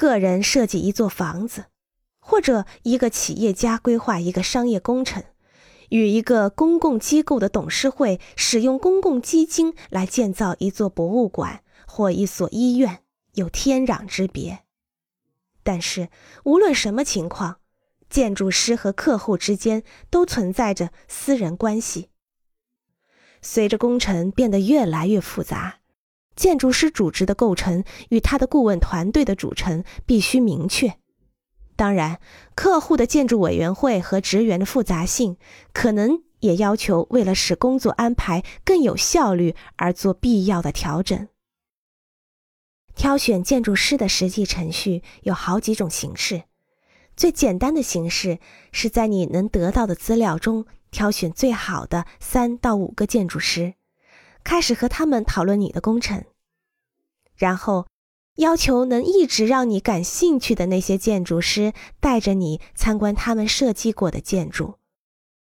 个人设计一座房子，或者一个企业家规划一个商业工程，与一个公共机构的董事会使用公共基金来建造一座博物馆或一所医院有天壤之别。但是，无论什么情况，建筑师和客户之间都存在着私人关系。随着工程变得越来越复杂。建筑师组织的构成与他的顾问团队的组成必须明确。当然，客户的建筑委员会和职员的复杂性可能也要求为了使工作安排更有效率而做必要的调整。挑选建筑师的实际程序有好几种形式。最简单的形式是在你能得到的资料中挑选最好的三到五个建筑师。开始和他们讨论你的工程，然后要求能一直让你感兴趣的那些建筑师带着你参观他们设计过的建筑，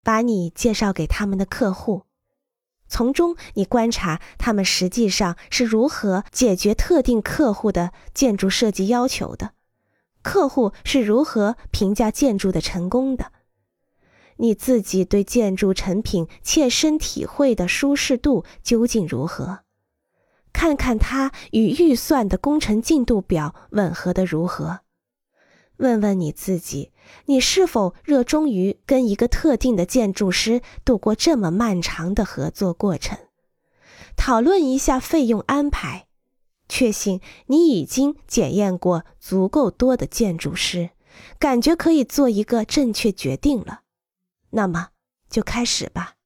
把你介绍给他们的客户，从中你观察他们实际上是如何解决特定客户的建筑设计要求的，客户是如何评价建筑的成功的。你自己对建筑成品切身体会的舒适度究竟如何？看看它与预算的工程进度表吻合的如何？问问你自己，你是否热衷于跟一个特定的建筑师度过这么漫长的合作过程？讨论一下费用安排，确信你已经检验过足够多的建筑师，感觉可以做一个正确决定了。那么，就开始吧。